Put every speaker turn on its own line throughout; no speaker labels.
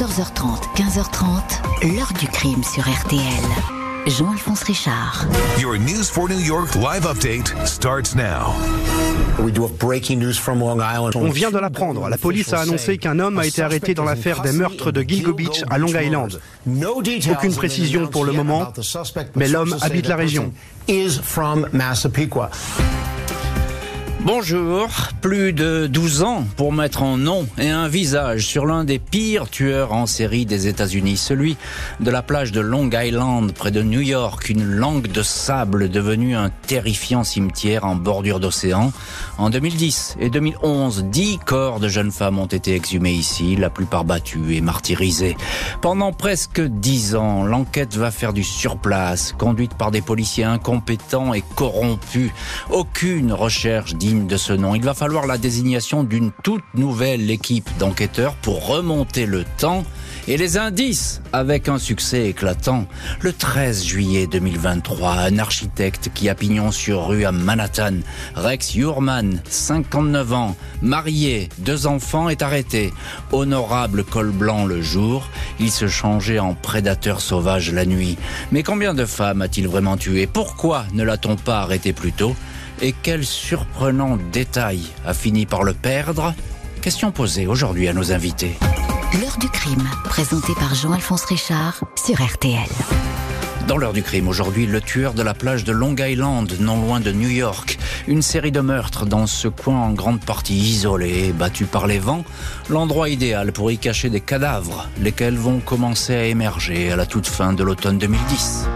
14h30, 15h30, l'heure du crime sur RTL. Jean-Alphonse Richard.
Your News for New York live update starts now.
On vient de l'apprendre. La police a annoncé qu'un homme a été arrêté dans l'affaire des meurtres de Gilgo Beach à Long Island. Aucune précision pour le moment, mais l'homme habite la région.
Bonjour, plus de 12 ans pour mettre un nom et un visage sur l'un des pires tueurs en série des États-Unis, celui de la plage de Long Island près de New York, une langue de sable devenue un terrifiant cimetière en bordure d'océan. En 2010 et 2011, dix corps de jeunes femmes ont été exhumés ici, la plupart battus et martyrisés. Pendant presque dix ans, l'enquête va faire du surplace, conduite par des policiers incompétents et corrompus. Aucune recherche de ce nom. Il va falloir la désignation d'une toute nouvelle équipe d'enquêteurs pour remonter le temps et les indices avec un succès éclatant. Le 13 juillet 2023, un architecte qui a pignon sur rue à Manhattan, Rex Urman, 59 ans, marié, deux enfants, est arrêté. Honorable col blanc le jour, il se changeait en prédateur sauvage la nuit. Mais combien de femmes a-t-il vraiment tué? Pourquoi ne l'a-t-on pas arrêté plus tôt? Et quel surprenant détail a fini par le perdre Question posée aujourd'hui à nos invités.
L'heure du crime, présentée par Jean-Alphonse Richard sur RTL.
Dans l'heure du crime, aujourd'hui, le tueur de la plage de Long Island, non loin de New York. Une série de meurtres dans ce coin en grande partie isolé, battu par les vents. L'endroit idéal pour y cacher des cadavres, lesquels vont commencer à émerger à la toute fin de l'automne 2010.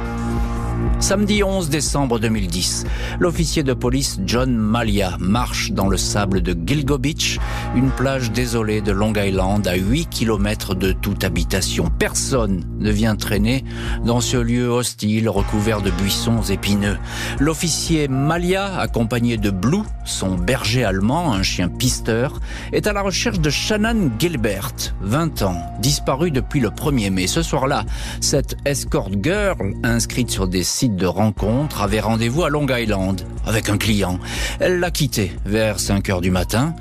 Samedi 11 décembre 2010, l'officier de police John Malia marche dans le sable de Gilgo Beach, une plage désolée de Long Island à 8 km de toute habitation. Personne ne vient traîner dans ce lieu hostile recouvert de buissons épineux. L'officier Malia, accompagné de Blue, son berger allemand, un chien pisteur, est à la recherche de Shannon Gilbert, 20 ans, disparu depuis le 1er mai. Ce soir-là, cette escort girl, inscrite sur des sites de rencontre avait rendez-vous à Long Island avec un client. Elle l'a quitté vers 5 heures du matin.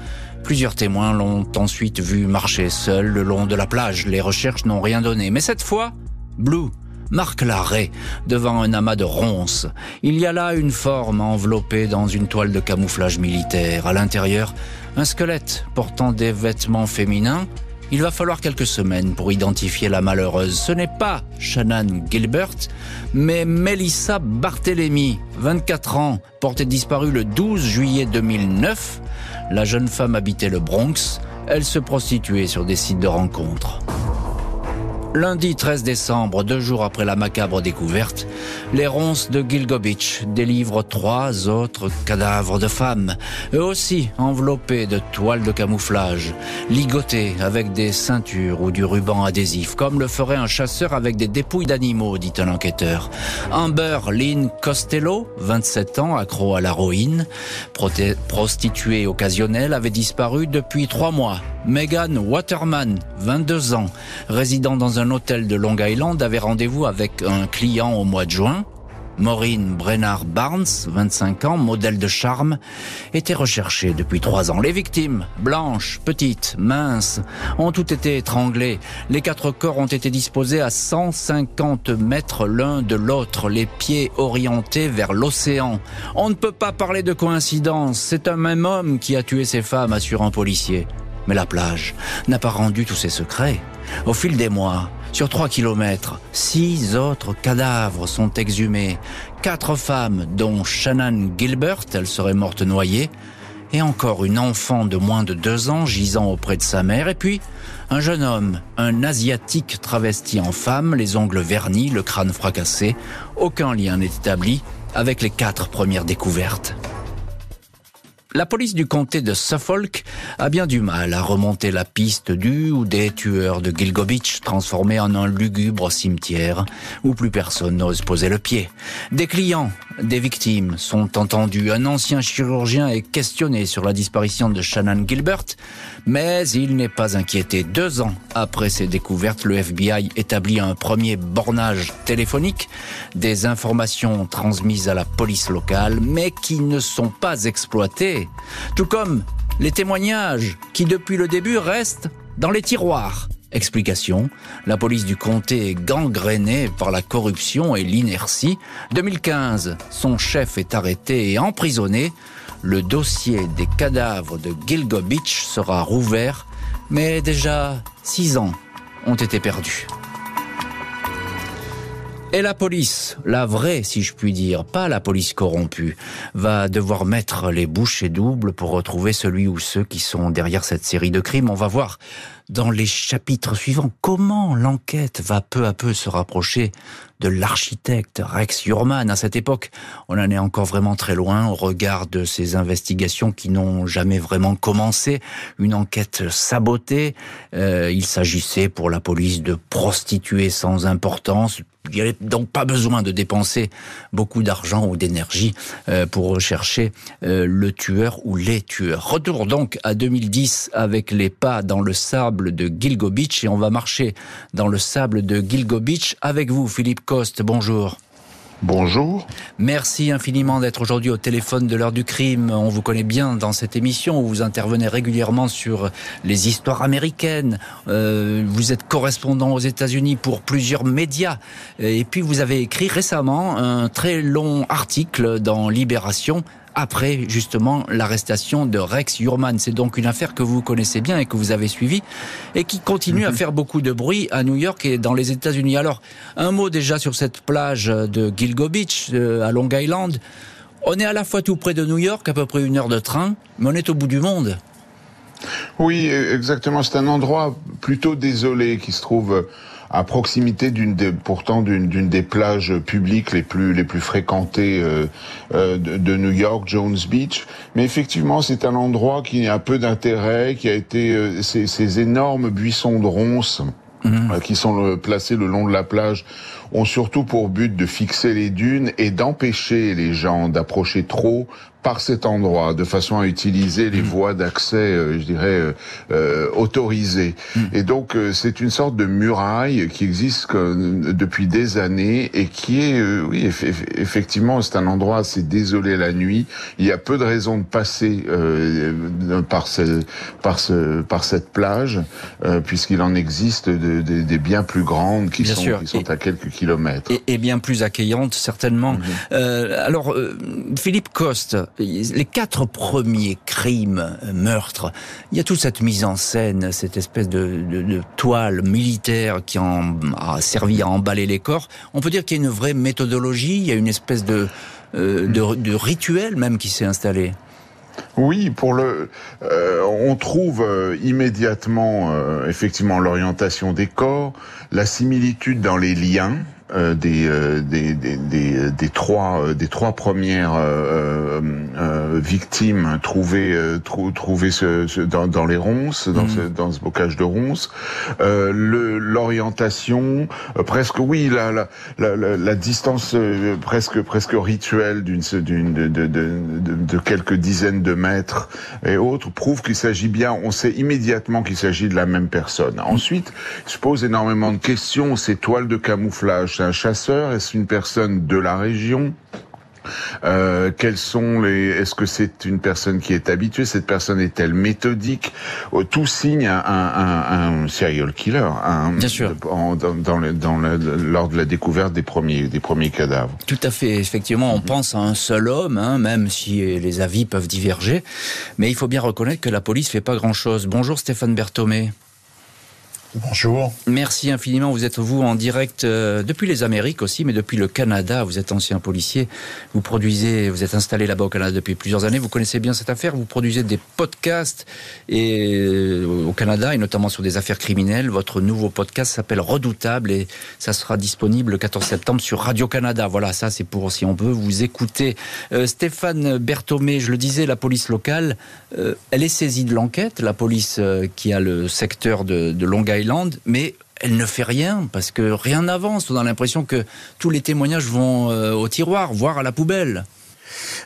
Plusieurs témoins l'ont ensuite vu marcher seul le long de la plage. Les recherches n'ont rien donné. Mais cette fois, Blue marque l'arrêt devant un amas de ronces. Il y a là une forme enveloppée dans une toile de camouflage militaire. À l'intérieur, un squelette portant des vêtements féminins il va falloir quelques semaines pour identifier la malheureuse. Ce n'est pas Shannon Gilbert, mais Melissa Barthélémy, 24 ans, portée disparue le 12 juillet 2009. La jeune femme habitait le Bronx. Elle se prostituait sur des sites de rencontres. Lundi 13 décembre, deux jours après la macabre découverte, les ronces de Gilgo Beach délivrent trois autres cadavres de femmes, eux aussi enveloppés de toiles de camouflage, ligotés avec des ceintures ou du ruban adhésif, comme le ferait un chasseur avec des dépouilles d'animaux, dit un enquêteur. Amber Lynn Costello, 27 ans, accro à l'héroïne, prostituée occasionnelle, avait disparu depuis trois mois. Megan Waterman, 22 ans, résidant dans un hôtel de Long Island, avait rendez-vous avec un client au mois de juin. Maureen Brennard Barnes, 25 ans, modèle de charme, était recherchée depuis trois ans. Les victimes, blanches, petites, minces, ont toutes été étranglées. Les quatre corps ont été disposés à 150 mètres l'un de l'autre, les pieds orientés vers l'océan. On ne peut pas parler de coïncidence. C'est un même homme qui a tué ces femmes, assure un policier. Mais la plage n'a pas rendu tous ses secrets. Au fil des mois, sur trois kilomètres, six autres cadavres sont exhumés. Quatre femmes, dont Shannon Gilbert, elle serait morte noyée, et encore une enfant de moins de deux ans gisant auprès de sa mère, et puis un jeune homme, un asiatique travesti en femme, les ongles vernis, le crâne fracassé. Aucun lien n'est établi avec les quatre premières découvertes. La police du comté de Suffolk a bien du mal à remonter la piste du ou des tueurs de Gilgo Beach transformés en un lugubre cimetière où plus personne n'ose poser le pied. Des clients, des victimes sont entendus. Un ancien chirurgien est questionné sur la disparition de Shannon Gilbert, mais il n'est pas inquiété. Deux ans après ces découvertes, le FBI établit un premier bornage téléphonique, des informations transmises à la police locale, mais qui ne sont pas exploitées, tout comme les témoignages qui depuis le début restent dans les tiroirs Explication, la police du comté est gangrénée par la corruption et l'inertie. 2015, son chef est arrêté et emprisonné. Le dossier des cadavres de Gilgo Beach sera rouvert, mais déjà six ans ont été perdus. Et la police, la vraie si je puis dire, pas la police corrompue, va devoir mettre les bouchées doubles pour retrouver celui ou ceux qui sont derrière cette série de crimes. On va voir dans les chapitres suivants comment l'enquête va peu à peu se rapprocher de l'architecte Rex Jurman. À cette époque, on en est encore vraiment très loin au regard de ces investigations qui n'ont jamais vraiment commencé. Une enquête sabotée. Euh, il s'agissait pour la police de prostituées sans importance, il n'y avait donc pas besoin de dépenser beaucoup d'argent ou d'énergie euh, pour rechercher euh, le tueur ou les tueurs. Retour donc à 2010 avec les pas dans le sable de Gilgo Beach et on va marcher dans le sable de Gilgo Beach avec vous, Philippe Coste. Bonjour.
Bonjour.
Merci infiniment d'être aujourd'hui au téléphone de l'heure du crime. On vous connaît bien dans cette émission où vous intervenez régulièrement sur les histoires américaines. Euh, vous êtes correspondant aux États-Unis pour plusieurs médias. Et puis vous avez écrit récemment un très long article dans Libération après justement l'arrestation de Rex Jurman. C'est donc une affaire que vous connaissez bien et que vous avez suivie et qui continue à mhm. faire beaucoup de bruit à New York et dans les États-Unis. Alors, un mot déjà sur cette plage de Gilgo Beach euh, à Long Island. On est à la fois tout près de New York, à peu près une heure de train, mais on est au bout du monde.
Oui, exactement. C'est un endroit plutôt désolé qui se trouve à proximité d'une des, pourtant d'une des plages publiques les plus les plus fréquentées euh, euh, de, New York, Jones Beach. Mais effectivement, c'est un endroit qui a peu d'intérêt, qui a été euh, ces, ces, énormes buissons de ronces. Mhm. qui sont placés le long de la plage ont surtout pour but de fixer les dunes et d'empêcher les gens d'approcher trop par cet endroit, de façon à utiliser les mm. voies d'accès, euh, je dirais, euh, euh autorisées. Mm. Et donc, euh, c'est une sorte de muraille qui existe depuis des années et qui est, oui, effectivement, c'est un endroit assez désolé la nuit. Il y a peu de raisons de passer par, ce, par, ce, par cette plage, puisqu'il en existe des bien plus grandes qui sont, qui sont à quelques kilomètres.
Et, bien plus accueillantes, certainement. Mm-hmm. alors, Philippe Coste, les quatre premiers crimes, euh, meurtres, il y a toute cette mise en scène, cette espèce de, toile militaire qui a servi à emballer les corps. On peut dire qu'il y a une vraie méthodologie, il y a une espèce de, euh, de, rituel même qui s'est installé.
Oui, pour le, euh, on trouve immédiatement effectivement l'orientation des corps, la similitude dans les liens, euh, des, euh, des, des, des, des, trois euh, des trois premières victimes trouvées trouvées ce, dans, dans, les ronces dans, ce, mm. dans ce bocage de ronces. L'orientation presque oui la la, la, la, distance presque presque rituelle d'une d'une de, de, de, de, quelques dizaines de mètres et autres prouve qu'il s'agit bien on sait immédiatement qu'il s'agit de la même personne. Ensuite je pose énormément de questions ces toiles de camouflage un chasseur Est-ce une personne de la région? Euh, quels sont les Est-ce que c'est une personne qui est habituée? Cette personne est-elle méthodique? Oh, Tout signe un, un, un, serial killer. Un,
Bien sûr.
dans, dans, le, dans le, lors de la découverte des premiers des premiers cadavres.
Tout à fait. Effectivement, on mhm. pense à un seul homme, hein, même si les avis peuvent diverger. Mais il faut bien reconnaître que la police fait pas grand-chose. Bonjour Stéphane Berthomé.
Bonjour.
Merci infiniment. Vous êtes vous en direct euh, depuis les Amériques aussi, mais depuis le Canada. Vous êtes ancien policier. Vous produisez, vous êtes installé là-bas au Canada depuis plusieurs années. Vous connaissez bien cette affaire. Vous produisez des podcasts et euh, au Canada et notamment sur des affaires criminelles. Votre nouveau podcast s'appelle Redoutable et ça sera disponible le 14 septembre sur Radio Canada. Voilà, ça c'est pour si on veut vous écouter. Euh, Stéphane Berthomé, je le disais, la police locale, elle est saisie de l'enquête. La police qui a le secteur de, de Long mais elle ne fait rien parce que rien n'avance. On a l'impression que tous les témoignages vont euh, au tiroir, voire à la poubelle.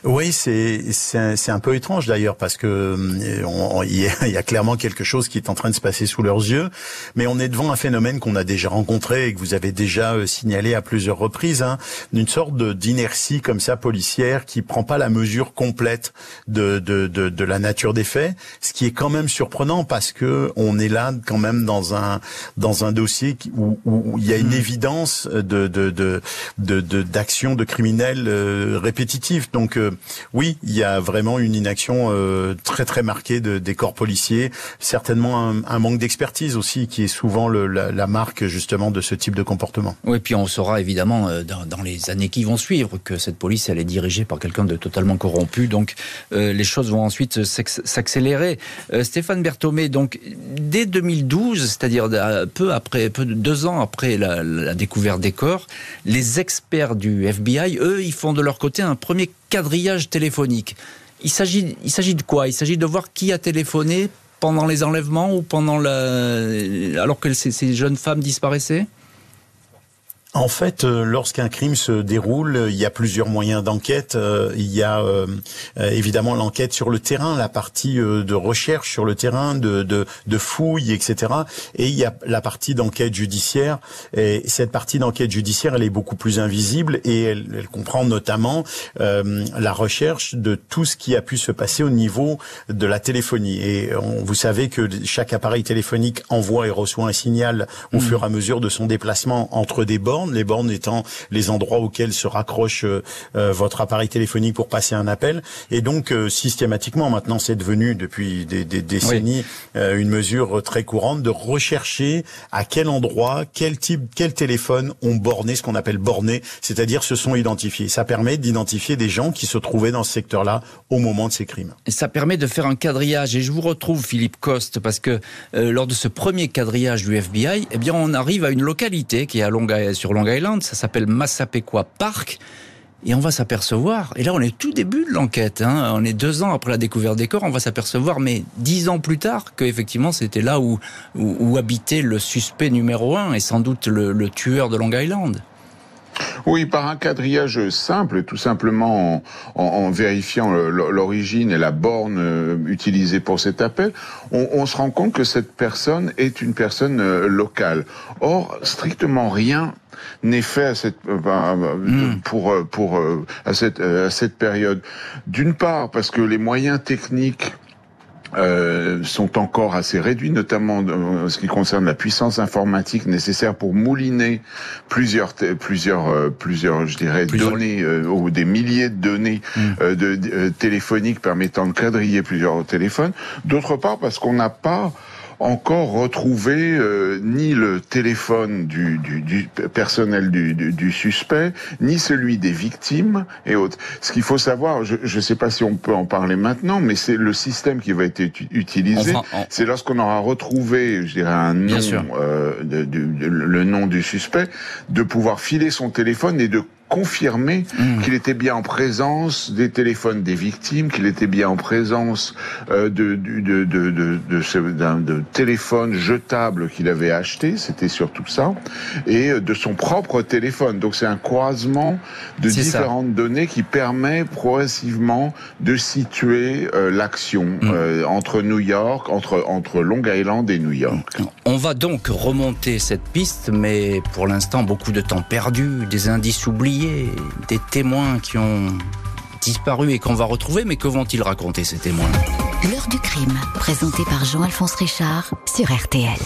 Oui, c'est c'est un peu étrange d'ailleurs parce que euh, il y, a clairement quelque chose qui est en train de se passer sous leurs yeux, mais on est devant un phénomène qu'on a déjà rencontré et que vous avez déjà euh, signalé à plusieurs reprises, hein, d'une sorte d'inertie comme ça policière qui prend pas la mesure complète de, de, de, de la nature des faits, ce qui est quand même surprenant parce que on est là quand même dans un dans un dossier où, où il y a une mmh. évidence de de de d'action de, de, criminels euh, répétitifs. Donc euh, oui, il y a vraiment une inaction euh, très très marquée de, des corps policiers, certainement un, manque d'expertise aussi qui est souvent la, marque justement de ce type de comportement.
Oui, puis on saura évidemment dans, dans, les années qui vont suivre que cette police elle est dirigée par quelqu'un de totalement corrompu, donc les choses vont ensuite s'accélérer. Stéphane Berthomé, donc dès 2012, c'est-à-dire peu après, peu de deux ans après la, la découverte des corps, les experts du FBI, eux, ils font de leur côté un premier quadrillage téléphonique. Il s'agit, de quoi? Il s'agit de voir qui a téléphoné pendant les enlèvements ou pendant la... alors que ces jeunes femmes disparaissaient?
En fait, euh, lorsqu'un crime se déroule, il y a plusieurs moyens d'enquête. Euh, il y a euh, évidemment l'enquête sur le terrain, la partie de recherche sur le terrain, de, de, de fouille, etc. Et il y a la partie d'enquête judiciaire. Et cette partie d'enquête judiciaire, elle est beaucoup plus invisible et elle, elle comprend notamment la recherche de tout ce qui a pu se passer au niveau de la téléphonie. Et vous savez que chaque appareil téléphonique envoie et reçoit un signal au mmh. fur et à mesure de son déplacement entre des les bornes étant les endroits auxquels se raccroche euh, euh, votre appareil téléphonique pour passer un appel. Et donc euh, systématiquement, maintenant c'est devenu depuis des, décennies une mesure très courante de rechercher à quel endroit, quel type, quel téléphone ont borné, ce qu'on appelle borné, c'est-à-dire se sont identifiés. Ça permet d'identifier des gens qui se trouvaient dans ce secteur-là au moment de ces crimes.
Et ça permet de faire un quadrillage. Et je vous retrouve, Philippe Coste, parce que lors de ce premier quadrillage du FBI, eh bien, on arrive à une localité qui est à Longa, sur Long Island, ça s'appelle Massapequa Park. Et on va s'apercevoir, et là on est tout début de l'enquête, hein. on est deux ans après la découverte des corps, on va s'apercevoir, mais dix ans plus tard, qu'effectivement c'était là où, où, habitait le suspect numéro un, et sans doute le tueur de Long Island.
Oui, par un quadrillage simple, tout simplement en, vérifiant l'origine et la borne euh, utilisée pour cet appel, on, se rend compte que cette personne est une personne euh, locale. Or, strictement rien n'est fait à cette, euh, hmm. pour, pour, à cette, à cette période. D'une part, parce que les moyens techniques euh, sont encore assez réduits, notamment en ce qui concerne la puissance informatique nécessaire pour mouliner plusieurs, plusieurs, euh, plusieurs, je dirais, données euh, ou des milliers de données hmm. de, téléphoniques permettant de quadriller plusieurs téléphones. D'autre part, parce qu'on n'a pas encore retrouvé euh, ni le téléphone du, du, du personnel du, du, suspect, ni celui des victimes et autres. Ce qu'il faut savoir, je ne sais pas si on peut en parler maintenant, mais c'est le système qui va être utilisé. C'est lorsqu'on aura retrouvé, je dirais, un nom, euh, de, le nom du suspect, de pouvoir filer son téléphone et de confirmer mmh. qu'il était bien en présence des téléphones des victimes, qu'il était bien en présence euh, de, de, de, de, de, téléphone jetable qu'il avait acheté, c'était surtout ça, et euh, de son propre téléphone. Donc c'est un croisement de différentes données qui permet progressivement de situer euh, l'action mmh. entre New York, entre, entre Long Island et New York.
On va donc remonter cette piste, mais pour l'instant beaucoup de temps perdu, des indices oubliés des témoins qui ont disparu et qu'on va retrouver, mais que vont-ils raconter ces témoins?
L'heure du crime, présenté par Jean-Alphonse Richard sur RTL.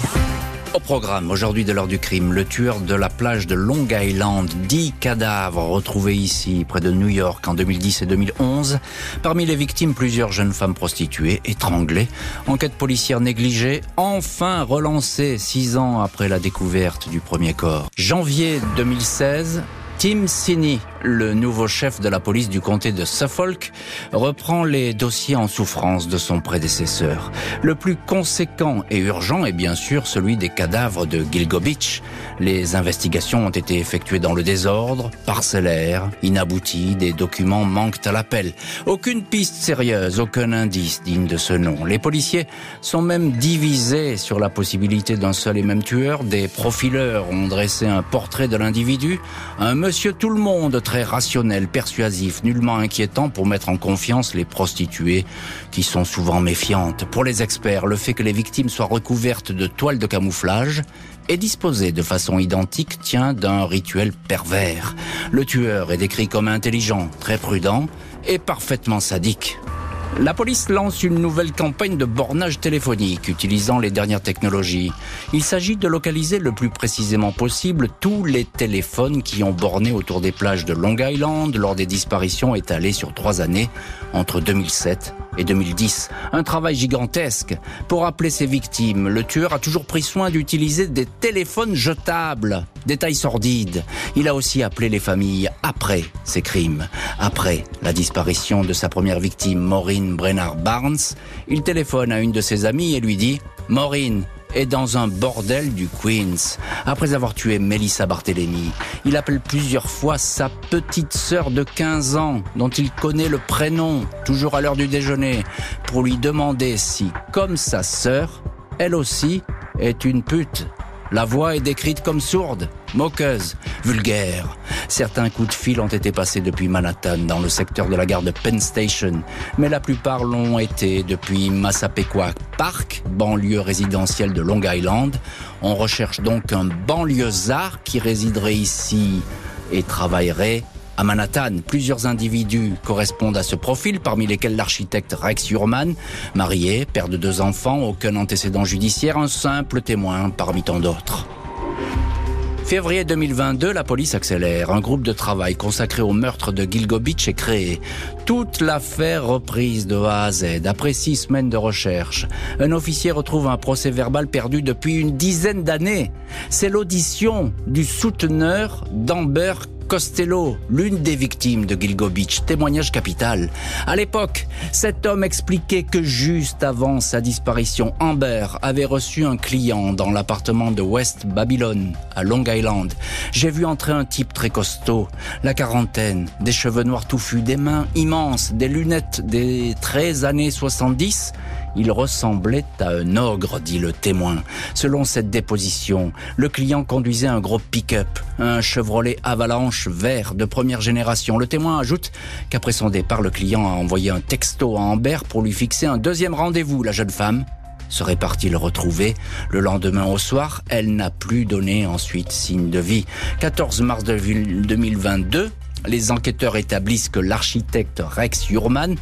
Au programme aujourd'hui de l'heure du crime, le tueur de la plage de Long Island, dix cadavres retrouvés ici, près de New York, en 2010 et 2011. Parmi les victimes, plusieurs jeunes femmes prostituées, étranglées. Enquête policière négligée, enfin relancée six ans après la découverte du premier corps. Janvier 2016, Tim Sini, le nouveau chef de la police du comté de Suffolk, reprend les dossiers en souffrance de son prédécesseur. Le plus conséquent et urgent est bien sûr celui des cadavres de Gilgo Beach. Les investigations ont été effectuées dans le désordre, parcellaires, inabouties, des documents manquent à l'appel. Aucune piste sérieuse, aucun indice digne de ce nom. Les policiers sont même divisés sur la possibilité d'un seul et même tueur. Des profileurs ont dressé un portrait de l'individu, un monsieur tout le monde rationnel, persuasif, nullement inquiétant pour mettre en confiance les prostituées qui sont souvent méfiantes. Pour les experts, le fait que les victimes soient recouvertes de toiles de camouflage et disposées de façon identique tient d'un rituel pervers. Le tueur est décrit comme intelligent, très prudent et parfaitement sadique. La police lance une nouvelle campagne de bornage téléphonique utilisant les dernières technologies. Il s'agit de localiser le plus précisément possible tous les téléphones qui ont borné autour des plages de Long Island lors des disparitions étalées sur trois années entre 2007 et 2010. Un travail gigantesque. Pour appeler ses victimes, le tueur a toujours pris soin d'utiliser des téléphones jetables. Détail sordide. Il a aussi appelé les familles après ses crimes. Après la disparition de sa première victime, Maureen Brennard Barnes, il téléphone à une de ses amies et lui dit Maureen, est dans un bordel du Queens. Après avoir tué Melissa Barthélémy, il appelle plusieurs fois sa petite sœur de 15 ans, dont il connaît le prénom, toujours à l'heure du déjeuner, pour lui demander si, comme sa sœur, elle aussi est une pute. La voix est décrite comme sourde, moqueuse, vulgaire. Certains coups de fil ont été passés depuis Manhattan, dans le secteur de la gare de Penn Station, mais la plupart l'ont été depuis Massapequa Park, banlieue résidentielle de Long Island. On recherche donc un banlieusard qui résiderait ici et travaillerait à Manhattan, plusieurs individus correspondent à ce profil, parmi lesquels l'architecte Rex Urman, marié, père de deux enfants, aucun antécédent judiciaire, un simple témoin parmi tant d'autres. Février 2022, la police accélère. Un groupe de travail consacré au meurtre de Gilgo Beach est créé. Toute l'affaire reprise de A à Z. Après six semaines de recherche, un officier retrouve un procès verbal perdu depuis une dizaine d'années. C'est l'audition du souteneur d'Amber Costello, l'une des victimes de Gilgo Beach, témoignage capital. À l'époque, cet homme expliquait que juste avant sa disparition, Amber avait reçu un client dans l'appartement de West Babylon, à Long Island. J'ai vu entrer un type très costaud, la quarantaine, des cheveux noirs touffus, des mains immenses, des lunettes des 13 années 70 il ressemblait à un ogre, dit le témoin. Selon cette déposition, le client conduisait un gros pick-up, un Chevrolet Avalanche vert de première génération. Le témoin ajoute qu'après son départ, le client a envoyé un texto à Amber pour lui fixer un deuxième rendez-vous. La jeune femme serait partie le retrouver. Le lendemain au soir, elle n'a plus donné ensuite signe de vie. 14 mars 2022, les enquêteurs établissent que l'architecte Rex Urman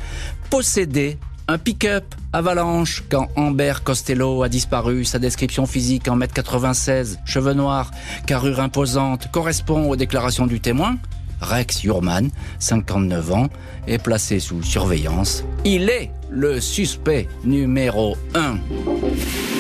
possédait un pick-up avalanche quand Amber Costello a disparu. Sa description physique en mètre 96, cheveux noirs, carrure imposante, correspond aux déclarations du témoin. Rex Urman, 59 ans, est placé sous surveillance. Il est le suspect numéro 1.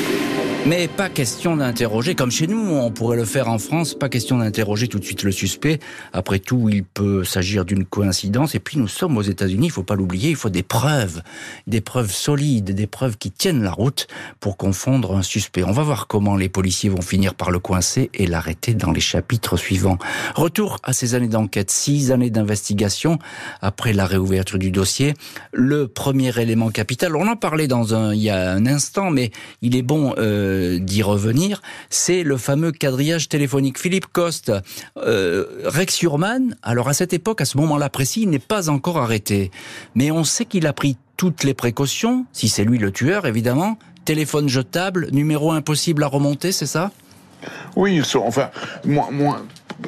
Mais pas question d'interroger, comme chez nous, on pourrait le faire en France, pas question d'interroger tout de suite le suspect. Après tout, il peut s'agir d'une coïncidence. Et puis nous sommes aux États-Unis, il faut pas l'oublier, il faut des preuves, des preuves solides, des preuves qui tiennent la route pour confondre un suspect. On va voir comment les policiers vont finir par le coincer et l'arrêter dans les chapitres suivants. Retour à ces années d'enquête, six années d'investigation après la réouverture du dossier. Le premier élément capital, on en parlait il y a un instant, mais il est bon. Euh, euh, d'y revenir, c'est le fameux quadrillage téléphonique. Philippe Coste, euh, Rex Urman, alors à cette époque, à ce moment-là précis, il n'est pas encore arrêté. Mais on sait qu'il a pris toutes les précautions, si c'est lui le tueur, évidemment. Téléphone jetable, numéro impossible à remonter, c'est ça?
Oui, enfin, moins, moins,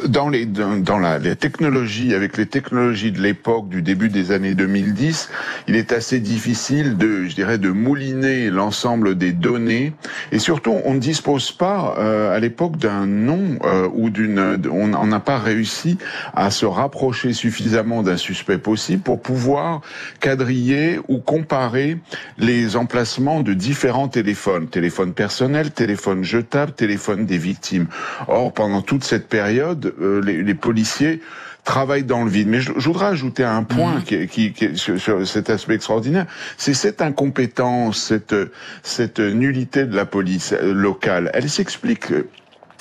dans les dans, la les technologies avec les technologies de l'époque du début des années 2010, il est assez difficile de je dirais de mouliner l'ensemble des données et surtout on ne dispose pas euh, à l'époque d'un nom euh, ou d'une on n'a pas réussi à se rapprocher suffisamment d'un suspect possible pour pouvoir quadriller ou comparer les emplacements de différents téléphones, téléphone personnel, téléphone jetable, téléphone des victimes. Or pendant toute cette période euh, les, policiers travaillent dans le vide. Mais je, voudrais ajouter un point mhm. qui, qui, sur, cet aspect extraordinaire, c'est cette incompétence, cette, cette nullité de la police locale. Elle s'explique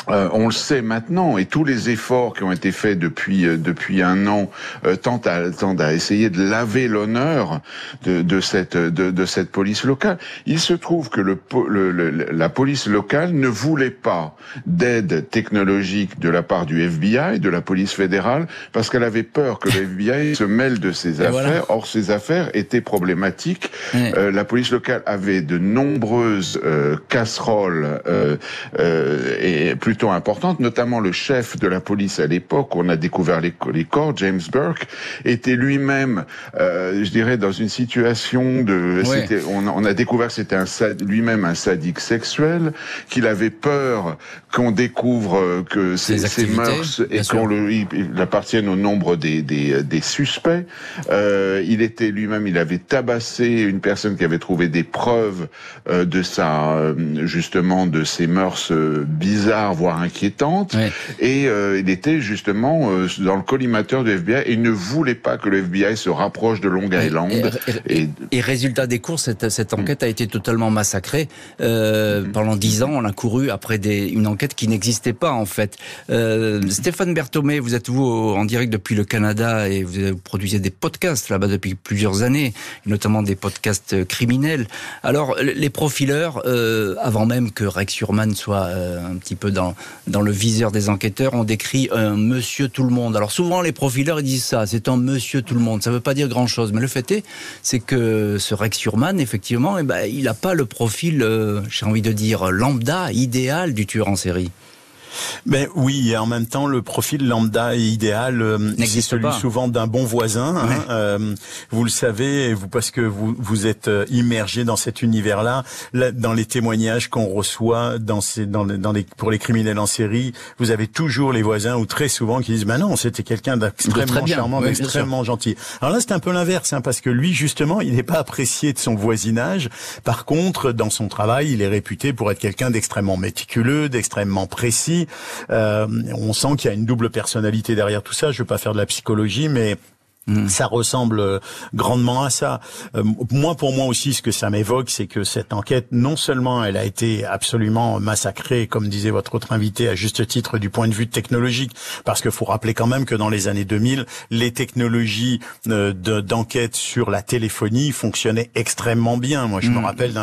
euh, on le sait maintenant, et tous les efforts qui ont été faits depuis euh, depuis un an euh, tentent, à, à essayer de laver l'honneur de, de, cette de, de, cette police locale. Il se trouve que le, le, la police locale ne voulait pas d'aide technologique de la part du FBI, de la police fédérale, parce qu'elle avait peur que le FBI se mêle de ses affaires. Or, ces affaires étaient problématiques. la police locale avait de nombreuses casseroles et plus plutôt importante, notamment le chef de la police à l'époque, on a découvert les, les, corps, James Burke, était lui-même, euh, je dirais, dans une situation de... On, on, a découvert que c'était un lui-même un sadique sexuel, qu'il avait peur qu'on découvre euh, que ses, ses mœurs et qu'on il appartienne au nombre des, des, des suspects. Euh, il était lui-même, il avait tabassé une personne qui avait trouvé des preuves euh, de sa, euh, justement, de ses mœurs bizarres voire inquiétante. Et euh, il était justement euh, dans le collimateur du FBI et il ne voulait pas que le FBI se rapproche de Long Island.
Et, et, résultat des courses, cette, cette enquête a été totalement massacrée. Euh, mm-hmm. Pendant dix ans, on a couru après des, une enquête qui n'existait pas en fait. Stéphane Berthomé, vous êtes vous en direct depuis le Canada et vous, produisez des podcasts là-bas depuis plusieurs années, notamment des podcasts criminels. Alors les profileurs, avant même que Rex Urman soit un petit peu dans dans, le viseur des enquêteurs, on décrit un monsieur tout le monde. Alors souvent, les profileurs, disent ça, c'est un monsieur tout le monde. Ça ne veut pas dire grand-chose. Mais le fait est, c'est que ce Rex Surman, effectivement, eh ben, il n'a pas le profil, euh, j'ai envie de dire, lambda, idéal du tueur en série.
Ben oui, et en même temps, le profil lambda et idéal, euh, c'est celui souvent d'un bon voisin. Hein, euh, vous le savez, vous parce que vous vous êtes euh, immergé dans cet univers-là, dans les témoignages qu'on reçoit dans ces, dans, dans les, pour les criminels en série, vous avez toujours les voisins ou très souvent qui disent, ben non, c'était quelqu'un d'extrêmement charmant, d'extrêmement gentil. Alors là, c'est un peu l'inverse, hein, parce que lui, justement, il n'est pas apprécié de son voisinage. Par contre, dans son travail, il est réputé pour être quelqu'un d'extrêmement méticuleux, d'extrêmement précis on sent qu'il y a une double personnalité derrière tout ça. Je veux pas faire de la psychologie, mais Mm. Ça ressemble euh, grandement à ça. Euh, moi, pour moi aussi, ce que ça m'évoque, c'est que cette enquête, non seulement elle a été absolument massacrée, comme disait votre autre invité, à juste titre du point de vue technologique, parce qu'il faut rappeler quand même que dans les années 2000, les technologies euh, d'enquête sur la téléphonie fonctionnaient extrêmement bien. Moi, je me mm. rappelle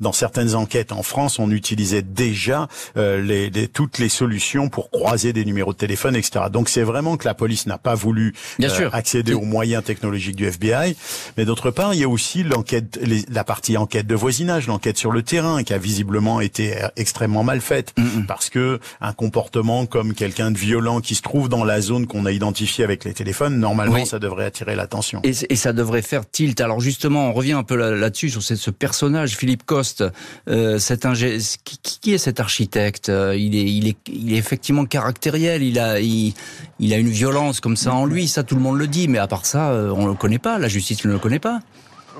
dans, certaines enquêtes en France, on utilisait déjà les, toutes les solutions pour croiser des numéros de téléphone, etc. Donc, c'est vraiment que la police n'a pas voulu accéder au moyens technologiques du FBI, mais d'autre part, il y a aussi l'enquête, la partie enquête de voisinage, l'enquête sur le terrain, qui a visiblement été extrêmement mal faite, parce que un comportement comme quelqu'un de violent qui se trouve dans la zone qu'on a identifiée avec les téléphones, normalement, ça devrait attirer l'attention.
Et, et, ça devrait faire tilt. Alors justement, on revient un peu là-dessus sur ce, personnage, Philippe Coste. Euh, cet qui, qui, est cet architecte euh, il est, il est, il est effectivement caractériel. Il a, il, il a une violence comme ça en lui. Ça, tout le monde le dit. Mais à part ça, euh, on ne le connaît pas. La justice ne le connaît pas.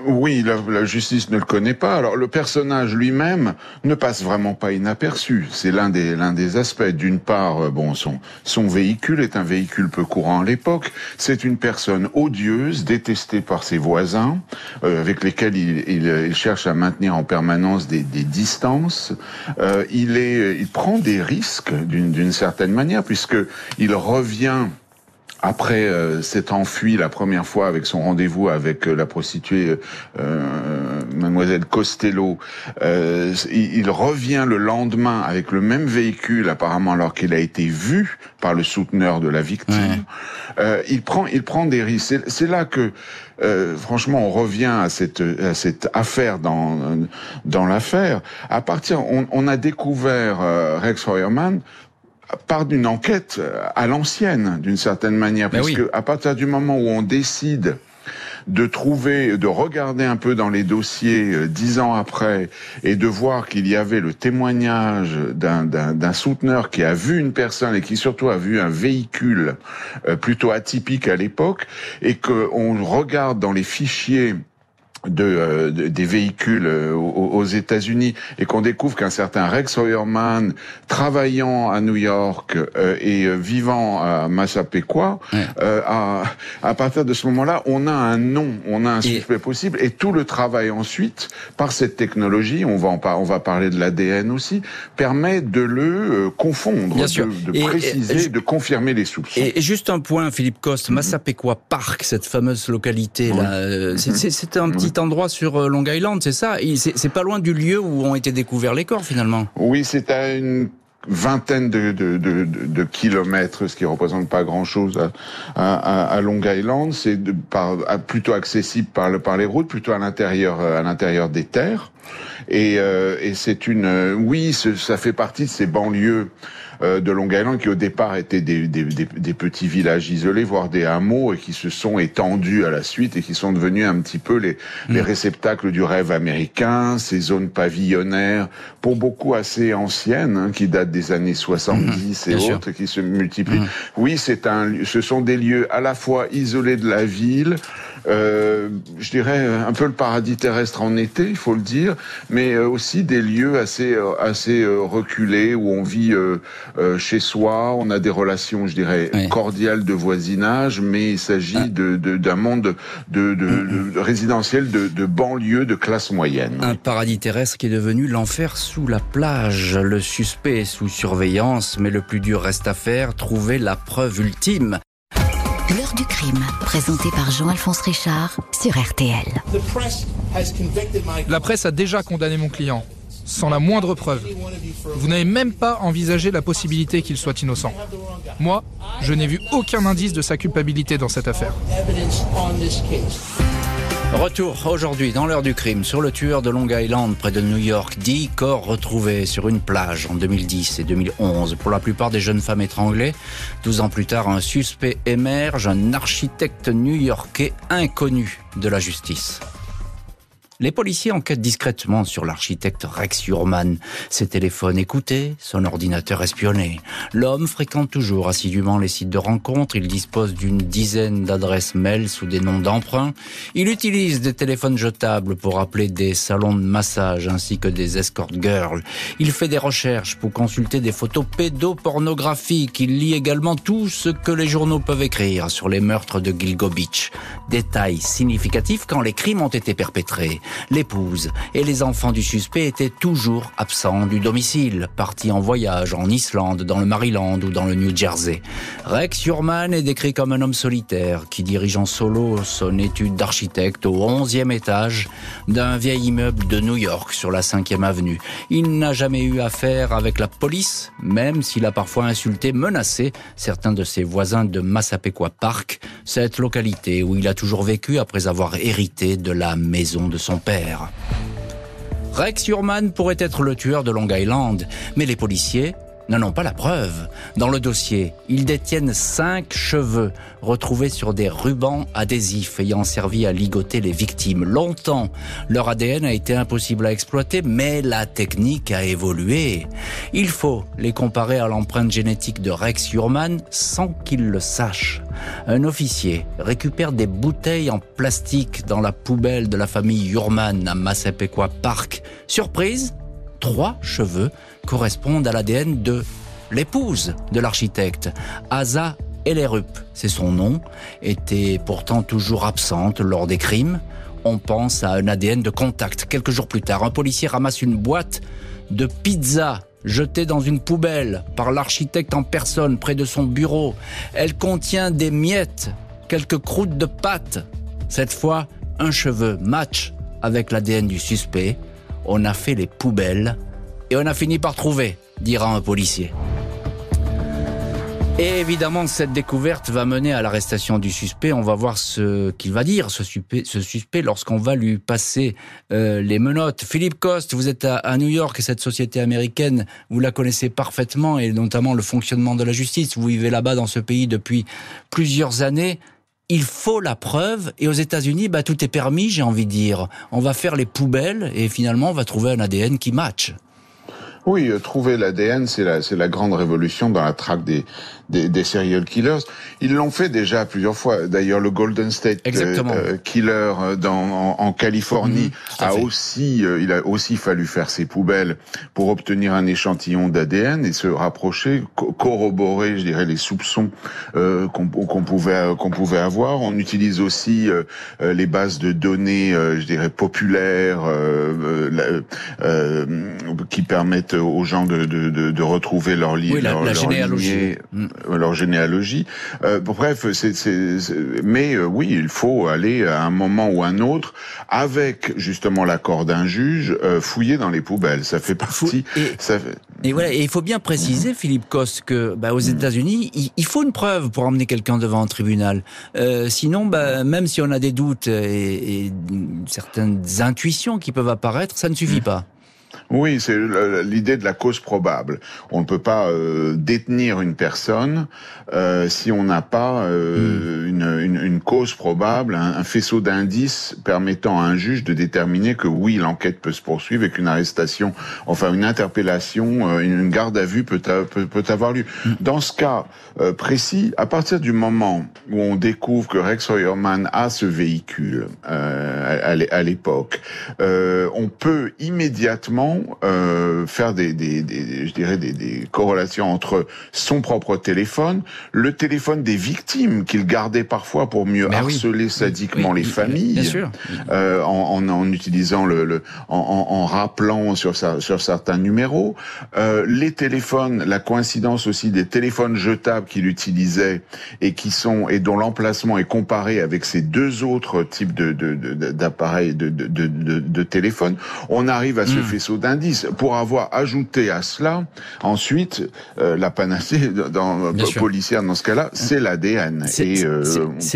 Oui, la, justice ne le connaît pas. Alors le personnage lui-même ne passe vraiment pas inaperçu. C'est l'un des l'un des aspects. D'une part, euh, bon, son son véhicule est un véhicule peu courant à l'époque. C'est une personne odieuse, détestée par ses voisins, euh, avec lesquels il, il, cherche à maintenir en permanence des, des distances. il est, il prend des risques d'une d'une certaine manière puisque il revient après euh, s'être enfui la première fois avec son rendez-vous avec euh, la prostituée euh, mademoiselle Costello, euh, il, revient le lendemain avec le même véhicule apparemment alors qu'il a été vu par le souteneur de la victime. il prend il prend des risques. C'est là que franchement on revient à cette à cette affaire dans dans l'affaire. À partir on, on a découvert Rex Feuerman part d'une enquête euh, à l'ancienne, d'une certaine manière, ben puisque à partir du moment où on décide de trouver, de regarder un peu dans les dossiers euh, dix ans après et de voir qu'il y avait le témoignage d'un souteneur qui a vu une personne et qui surtout a vu un véhicule euh, plutôt atypique à l'époque et qu'on regarde dans les fichiers de, des véhicules aux, États-Unis et qu'on découvre qu'un certain Rex Hoyerman, travaillant à New York et vivant à Massapequa, à, à partir de ce moment-là, on a un nom, on a un suspect possible et tout le travail ensuite par cette technologie, on va en on va parler de l'ADN aussi, permet de le confondre, de, préciser, de confirmer les soupçons.
Et, juste un point, Philippe Coste, mhm. Massapequa Park, cette fameuse localité là, c'est un petit endroit sur euh, Long Island, c'est ça? C'est pas loin du lieu où ont été découverts les corps finalement?
Oui, c'est à une vingtaine de, kilomètres, ce qui représente pas grand-chose à, Long Island. C'est plutôt accessible par, le, par les routes, plutôt à l'intérieur à l'intérieur des terres. Et, euh, c'est une, oui, ça fait partie de ces banlieues euh, de Long Island qui au départ étaient des, des, des, petits villages isolés, voire des hameaux, et qui se sont étendus à la suite et qui sont devenus un petit peu les, les mm. réceptacles du rêve américain, ces zones pavillonnaires, pour beaucoup assez anciennes, hein, qui datent des années 70 mm. et autres, qui se multiplient. Mm. Oui, c'est un, ce sont des lieux à la fois isolés de la ville, euh, je dirais un peu le paradis terrestre en été, il faut le dire, mais euh, aussi des lieux assez euh, assez reculés où on vit chez soi, on a des relations, je dirais, cordiales de voisinage, mais il s'agit ah. de d'un monde de, de, de, résidentiel de, de banlieue de classe moyenne.
Un paradis terrestre qui est devenu l'enfer sous la plage. Le suspect est sous surveillance, mais le plus dur reste à faire, trouver la preuve ultime.
L'heure du crime, présenté par Jean-Alphonse Richard sur RTL.
La presse a déjà condamné mon client, sans la moindre preuve. Vous n'avez même pas envisagé la possibilité qu'il soit innocent. Moi, je n'ai vu aucun indice de sa culpabilité dans cette affaire.
Retour aujourd'hui dans l'heure du crime sur le tueur de Long Island près de New York. Dix corps retrouvés sur une plage en 2010 et 2011. Pour la plupart des jeunes femmes étranglées, 12 ans plus tard, un suspect émerge, un architecte new-yorkais inconnu de la justice. Les policiers enquêtent discrètement sur l'architecte Rex Urman. Ses téléphones écoutés, son ordinateur espionné. L'homme fréquente toujours assidûment les sites de rencontres. Il dispose d'une dizaine d'adresses mail sous des noms d'emprunt. Il utilise des téléphones jetables pour appeler des salons de massage ainsi que des escort girls. Il fait des recherches pour consulter des photos pédopornographiques. Il lit également tout ce que les journaux peuvent écrire sur les meurtres de Gilgo Beach. Détail quand les crimes ont été perpétrés. L'épouse et les enfants du suspect étaient toujours absents du domicile, partis en voyage en Islande, dans le Maryland ou dans le New Jersey. Rex Urman est décrit comme un homme solitaire qui dirige en solo son étude d'architecte au 11e étage d'un vieil immeuble de New York sur la 5e avenue. Il n'a jamais eu affaire avec la police, même s'il a parfois insulté, menacé certains de ses voisins de Massapequa Park, cette localité où il a toujours vécu après avoir hérité de la maison de son père. Rex Urman pourrait être le tueur de Long Island, mais les policiers n'en ont pas la preuve. Dans le dossier, ils détiennent cinq cheveux retrouvés sur des rubans adhésifs ayant servi à ligoter les victimes. Longtemps, leur ADN a été impossible à exploiter, mais la technique a évolué. Il faut les comparer à l'empreinte génétique de Rex Urman sans qu'ils le sachent. Un officier récupère des bouteilles en plastique dans la poubelle de la famille Urman à Massapequa Park. Surprise, trois cheveux correspondent à l'ADN de l'épouse de l'architecte, Asa Ellerup, c'est son nom, était pourtant toujours absente lors des crimes. On pense à un ADN de contact. Quelques jours plus tard, un policier ramasse une boîte de pizza jetée dans une poubelle par l'architecte en personne près de son bureau. Elle contient des miettes, quelques croûtes de pâte. Cette fois, un cheveu match avec l'ADN du suspect. On a fait les poubelles et on a fini par trouver, dira un policier. Et évidemment, cette découverte va mener à l'arrestation du suspect. On va voir ce qu'il va dire, ce suspect, lorsqu'on va lui passer euh, les menottes. Philippe Coste, vous êtes à, à, New York et cette société américaine, vous la connaissez parfaitement et notamment le fonctionnement de la justice. Vous vivez là-bas dans ce pays depuis plusieurs années. Il faut la preuve et aux États-Unis, bah, tout est permis, j'ai envie de dire. On va faire les poubelles et finalement on va trouver un ADN qui match.
Oui, euh, trouver l'ADN, c'est la, c'est la grande révolution dans la traque des, des, des serial killers. Ils l'ont fait déjà plusieurs fois. D'ailleurs, le Golden State euh, euh, Killer dans, en, Californie mmh, a aussi, il a aussi fallu faire ses poubelles pour obtenir un échantillon d'ADN et se rapprocher, corroborer, je dirais, les soupçons qu'on qu'on pouvait qu'on pouvait avoir. On utilise aussi les bases de données, je dirais, populaires qui permettent aux gens de, de, de, de retrouver leur,
oui,
leur,
la, généalogie.
Mm. Leur généalogie. Euh, bref, c'est, mais euh, oui, il faut aller à un moment ou un autre, avec justement l'accord d'un juge, euh, fouiller dans les poubelles. Ça fait partie.
Et,
ça
et voilà, et il faut bien préciser, Philippe Coste, que bah, aux. États-Unis, il, faut une preuve pour emmener quelqu'un devant un tribunal. Euh, sinon, bah, même si on a des doutes et, et certaines intuitions qui peuvent apparaître, ça ne suffit mm. pas.
Oui, c'est l'idée de la cause probable. On ne peut pas euh, détenir une personne euh, si on n'a pas euh, hmm. une, une, une, cause probable, un, faisceau d'indices permettant à un juge de déterminer que oui, l'enquête peut se poursuivre et qu'une arrestation, enfin une interpellation, une garde à vue peut, peut, peut avoir lieu. Hmm. Dans ce cas précis, à partir du moment où on découvre que Rex Heuermann a ce véhicule à l'époque, on peut immédiatement euh, faire des, des, des, je dirais des, des, corrélations entre son propre téléphone, le téléphone des victimes qu'il gardait parfois pour mieux harceler sadiquement les familles, euh, en, en, utilisant le, le en, en, rappelant sur, sa, sur certains numéros, euh, les téléphones, la coïncidence aussi des téléphones jetables qu'il utilisait et qui sont et dont l'emplacement est comparé avec ces deux autres types de d'appareils de, de, de, de, de téléphones, on arrive à ce hmm. Faisceau d'indices. Pour avoir ajouté à cela, ensuite, euh, la panacée dans, policière dans ce cas-là, c'est l'ADN. Et euh,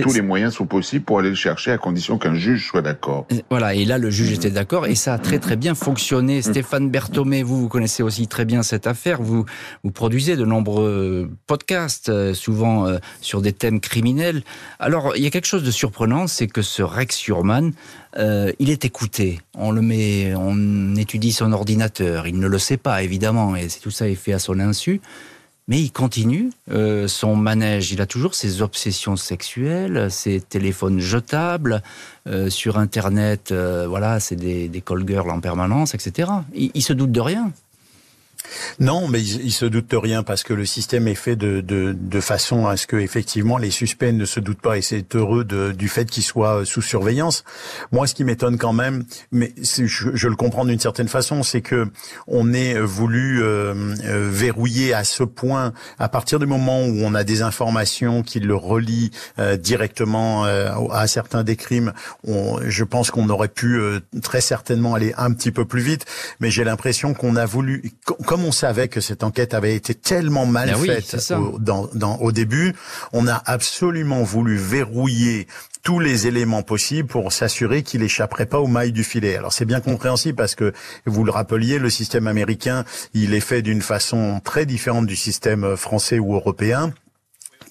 tous les moyens sont possibles pour aller le chercher à condition qu'un juge soit d'accord.
Voilà, et là, le juge était d'accord et ça a très très bien fonctionné. Stéphane Berthomé, vous, vous connaissez aussi très bien cette affaire. Vous, vous produisez de nombreux podcasts, euh, souvent sur des thèmes criminels. Alors, il y a quelque chose de surprenant, c'est que ce Rex Surman, euh, il est écouté. On le met, on étudie son ordinateur. Il ne le sait pas évidemment, et tout ça est fait à son insu. Mais il continue euh, son manège. Il a toujours ses obsessions sexuelles, ses téléphones jetables euh, sur Internet. voilà, c'est des, des call girls en permanence, etc. Il, il se doute de rien.
Non, mais il, se doute de rien parce que le système est fait de, de, de, façon à ce que effectivement les suspects ne se doutent pas et c'est heureux de, du fait qu'ils soient sous surveillance. Moi, ce qui m'étonne quand même, mais je, je, le comprends d'une certaine façon, c'est que on est voulu euh, euh, verrouiller à ce point à partir du moment où on a des informations qui le relient euh, directement à certains des crimes. On, je pense qu'on aurait pu très certainement aller un petit peu plus vite, mais j'ai l'impression qu'on a voulu comme on savait que cette enquête avait été tellement mal ben faite au, dans, dans, au début, on a absolument voulu verrouiller tous les éléments possibles pour s'assurer qu'il échapperait pas aux mailles du filet. Alors c'est bien compréhensible parce que vous le rappeliez, le système américain, il est fait d'une façon très différente du système français ou européen.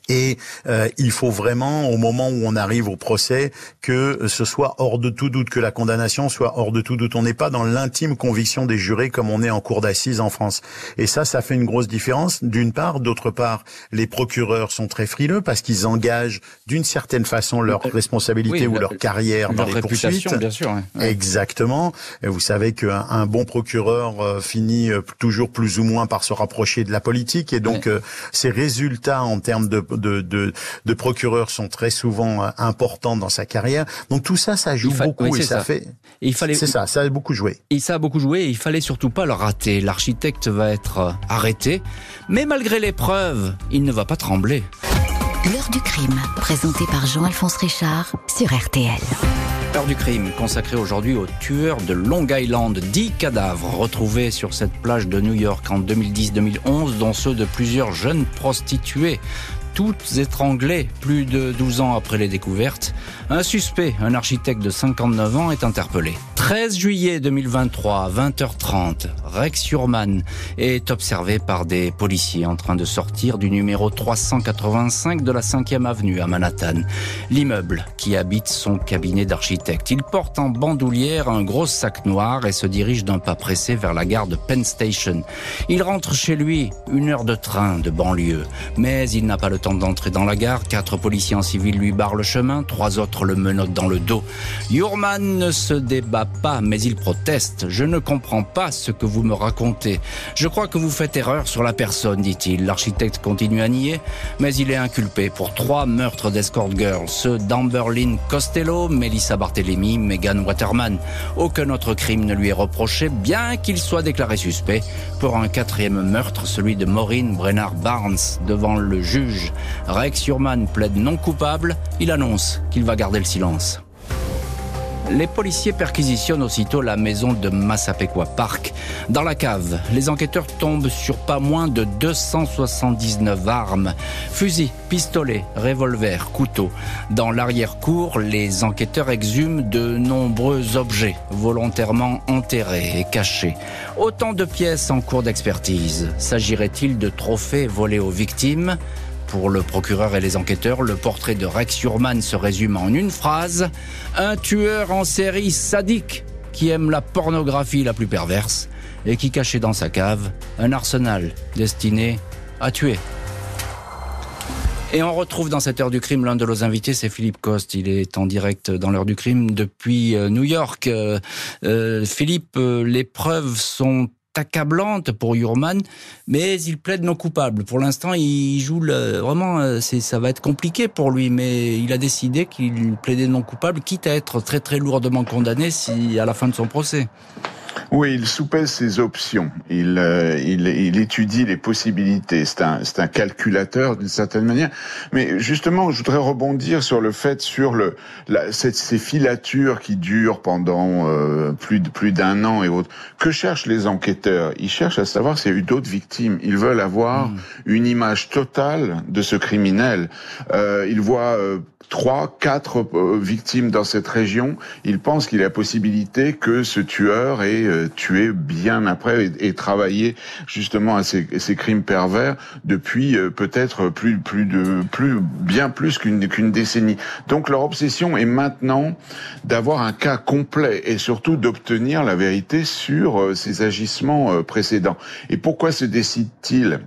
Et euh, il faut vraiment, au moment où on arrive au procès, que ce soit hors de tout doute, que la condamnation soit hors de tout doute. On n'est pas dans l'intime conviction des jurés comme on est en cour d'assises en France. Et ça, ça fait une grosse différence, d'une part. D'autre part, les procureurs sont très frileux parce qu'ils engagent d'une certaine façon leur euh, responsabilité ou leur carrière dans les poursuites.
Bien sûr,
Exactement. Et vous savez qu'un bon procureur euh, finit toujours plus ou moins par se rapprocher de la politique. Et donc, ces résultats en termes de de, de, de procureurs sont très souvent euh, importants dans sa carrière. Donc tout ça, ça joue beaucoup et ça, fait. il fallait. C'est ça, ça a beaucoup joué.
Et ça a beaucoup joué. Et il fallait surtout pas le rater. L'architecte va être euh, arrêté, mais malgré les preuves, il ne va pas trembler.
L'heure du crime, présenté par Jean-Alphonse Richard sur RTL.
L'heure du crime, consacrée aujourd'hui aux tueurs de Long Island. Dix cadavres retrouvés sur cette plage de New York en 2010-2011, dont ceux de plusieurs jeunes prostituées toutes étranglées plus de 12 ans après les découvertes. Un suspect, un architecte de 59 ans, est interpellé. 13 juillet 2023, 20h30, Rex Surman est observé par des policiers en train de sortir du numéro 385 de la 5e avenue à Manhattan, l'immeuble qui habite son cabinet d'architecte. Il porte en bandoulière un gros sac noir et se dirige d'un pas pressé vers la gare de Penn Station. Il rentre chez lui, une heure de train de banlieue, mais il n'a pas le temps d'entrer dans la gare. Quatre policiers en civil lui barrent le chemin, trois autres le menottent dans le dos. Yurman ne se débat pas, mais il proteste. Je ne comprends pas ce que vous me racontez. Je crois que vous faites erreur sur la personne, dit-il. L'architecte continue à nier, mais il est inculpé pour trois meurtres d'escort girls, ceux d'Amberlyn Costello, Melissa Barthelemy, Megan Waterman. Aucun autre crime ne lui est reproché, bien qu'il soit déclaré suspect pour un quatrième meurtre, celui de Maureen Brennard Barnes, devant le juge. Rex Surman plaide non coupable. Il annonce qu'il va garder le silence. Les policiers perquisitionnent aussitôt la maison de Massapequa Park. Dans la cave, les enquêteurs tombent sur pas moins de 279 armes. Fusils, pistolets, revolvers, couteaux. Dans l'arrière-cour, les enquêteurs exhument de nombreux objets volontairement enterrés et cachés. Autant de pièces en cours d'expertise. S'agirait-il de trophées volés aux victimes? Pour le procureur et les enquêteurs, le portrait de Rex Surman se résume en une phrase. Un tueur en série sadique qui aime la pornographie la plus perverse et qui cachait dans sa cave un arsenal destiné à tuer. Et on retrouve dans cette heure du crime l'un de nos invités, c'est Philippe Coste. Il est en direct dans l'heure du crime depuis euh, New York. Euh, euh, Philippe, les preuves sont accablante pour Jurman, mais il plaide non coupable. Pour l'instant, il joue le, vraiment, euh, ça va être compliqué pour lui, mais il a décidé qu'il plaidait non coupable, quitte à être très très lourdement condamné si à la fin de son procès.
Oui, il soupèse ses options. Il, euh, il, il, étudie les possibilités. C'est un, c'est un calculateur d'une certaine manière. Mais justement, je voudrais rebondir sur le fait sur le la, cette, ces filatures qui durent pendant euh, plus de plus d'un an et autres. Que cherchent les enquêteurs? Ils cherchent à savoir s'il y a eu d'autres victimes. Ils veulent avoir mmh. une image totale de ce criminel. Euh, ils voient euh, trois, quatre euh, victimes dans cette région. Ils pensent qu'il y a possibilité que ce tueur ait euh, tué bien après et, travaillé justement à ces, crimes pervers depuis euh, peut-être plus plus de plus bien plus qu'une qu'une décennie. Donc leur obsession est maintenant d'avoir un cas complet et surtout d'obtenir la vérité sur ces agissements précédents. Et pourquoi se décide-t-il?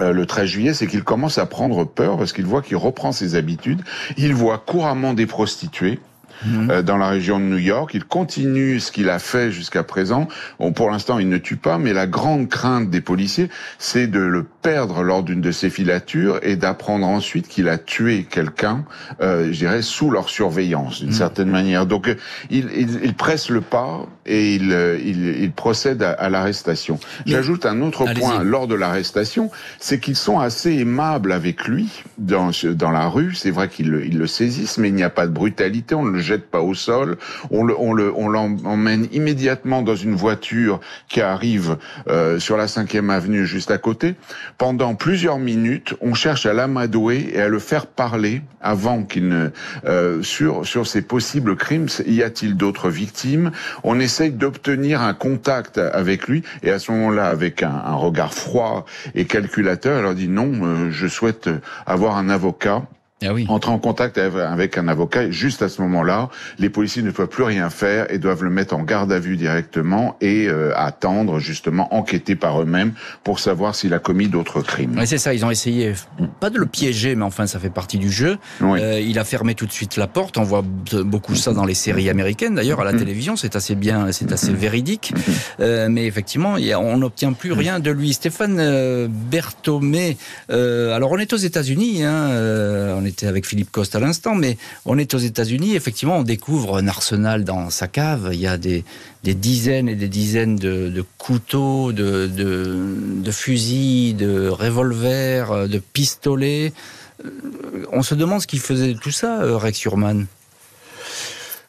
Euh, le 13 juillet, c'est qu'il commence à prendre peur parce qu'il voit qu'il reprend ses habitudes. Il voit couramment des prostituées. Mhm. Euh, dans la région de New York. Il continue ce qu'il a fait jusqu'à présent. Bon, pour l'instant, il ne tue pas, mais la grande crainte des policiers, c'est de le perdre lors d'une de ses filatures et d'apprendre ensuite qu'il a tué quelqu'un, euh, je dirais, sous leur surveillance, d'une mhm. certaine manière. Donc, euh, il, il, il, presse le pas et il, euh, il, il procède à, à l'arrestation. J'ajoute un autre point lors de l'arrestation, c'est qu'ils sont assez aimables avec lui dans, dans la rue. C'est vrai qu'ils le, le saisissent, mais il n'y a pas de brutalité. On ne le jette pas au sol. On le, on le, on l'emmène immédiatement dans une voiture qui arrive euh, sur la 5e avenue juste à côté. Pendant plusieurs minutes, on cherche à l'amadouer et à le faire parler avant qu'il ne euh, sur ces possibles crimes. Y a-t-il d'autres victimes? On essaye d'obtenir un contact avec lui et à ce moment-là, avec un, un regard froid et calculateur, elle leur dit non, euh, je souhaite avoir un avocat ah oui. entrer en contact avec un avocat. Juste à ce moment-là, les policiers ne peuvent plus rien faire et doivent le mettre en garde à vue directement et euh, attendre justement, enquêter par eux-mêmes pour savoir s'il a commis d'autres crimes.
c'est ça, ils ont essayé, pas de le piéger, mais enfin ça fait partie du jeu. Euh, il a fermé tout de suite la porte. On voit beaucoup ça dans les séries américaines. D'ailleurs, à la mm-hmm. télévision, c'est assez bien, c'est assez mm-hmm. véridique. Euh, mais effectivement, on n'obtient plus rien de lui. Stéphane Berthomé, alors on est aux États-Unis, hein, on est était avec Philippe Coste à l'instant, mais on est aux États-Unis. Effectivement, on découvre un arsenal dans sa cave. Il y a des, dizaines et des dizaines de, couteaux, de, de, fusils, de revolvers, de pistolets. Euh, on se demande ce qu'il faisait de tout ça, euh, Rex Urman.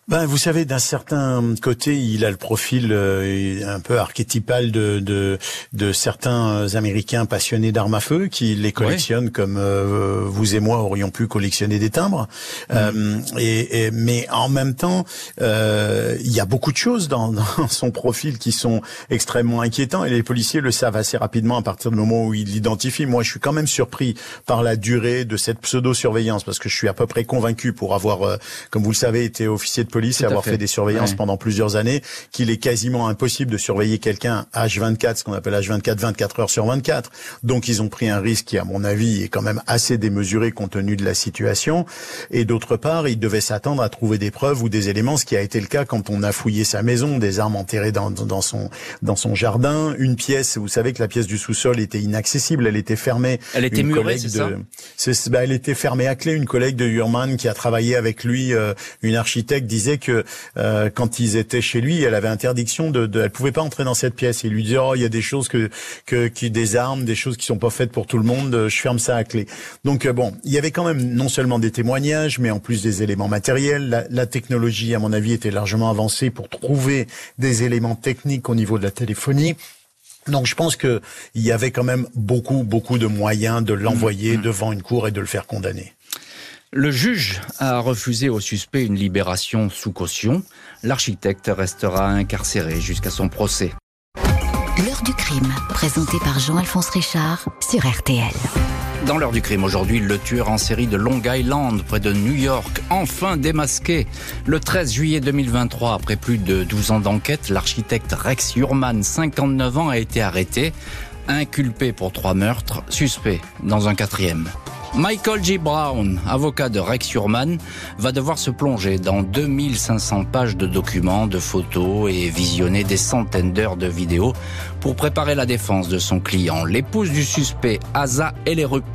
Ben, vous savez, d'un certain côté, il a le profil euh, un peu archétypal de, de, de certains Américains passionnés d'armes à feu qui les collectionnent comme euh, vous et moi aurions pu collectionner des timbres. Mm. Euh, et, mais en même temps, il y a beaucoup de choses dans, dans, son profil qui sont extrêmement inquiétants et les policiers le savent assez rapidement à partir du moment où ils l'identifient. Moi, je suis quand même surpris par la durée de cette pseudo-surveillance parce que je suis à peu près convaincu pour avoir, comme vous le savez, été officier de police et avoir fait. des surveillances pendant plusieurs années, qu'il est quasiment impossible de surveiller quelqu'un H24, ce qu'on appelle H24, 24 heures sur 24. Donc ils ont pris un risque qui, à mon avis, est quand même assez démesuré compte tenu de la situation. Et d'autre part, ils devaient s'attendre à trouver des preuves ou des éléments, ce qui a été le cas quand on a fouillé sa maison, des armes enterrées dans, dans son dans son jardin, une pièce. Vous savez que la pièce du sous-sol était inaccessible, elle était fermée.
Elle était murée, c'est
ça bah, Elle était fermée à clé. Une collègue de Hurman qui a travaillé avec lui, euh, une architecte, disait que euh, quand ils étaient chez lui, elle avait interdiction de, de, elle pouvait pas entrer dans cette pièce. Il lui disait oh il y a des choses que que qui des armes, des choses qui sont pas faites pour tout le monde. Je ferme ça à clé. Donc euh, bon, il y avait quand même non seulement des témoignages, mais en plus des éléments matériels. La, la technologie, à mon avis, était largement avancée pour trouver des éléments techniques au niveau de la téléphonie. Donc je pense qu'il y avait quand même beaucoup, beaucoup de moyens de l'envoyer mmh, mmh. devant une cour et de le faire condamner.
Le juge a refusé au suspect une libération sous caution. L'architecte restera incarcéré jusqu'à son procès.
L'heure du crime, présenté par Jean-Alphonse Richard sur RTL.
Dans l'heure du crime aujourd'hui, le tueur en série de Long Island, près de New York, enfin démasqué. Le 13 juillet 2023, après plus de 12 ans d'enquête, l'architecte Rex Urman, 59 ans, a été arrêté, inculpé pour trois meurtres, suspect dans un quatrième. Michael G. Brown, avocat de Rex Urman, va devoir se plonger dans 2500 pages de documents, de photos et visionner des centaines d'heures de vidéos pour préparer la défense de son client. L'épouse du suspect, Asa Ellerup,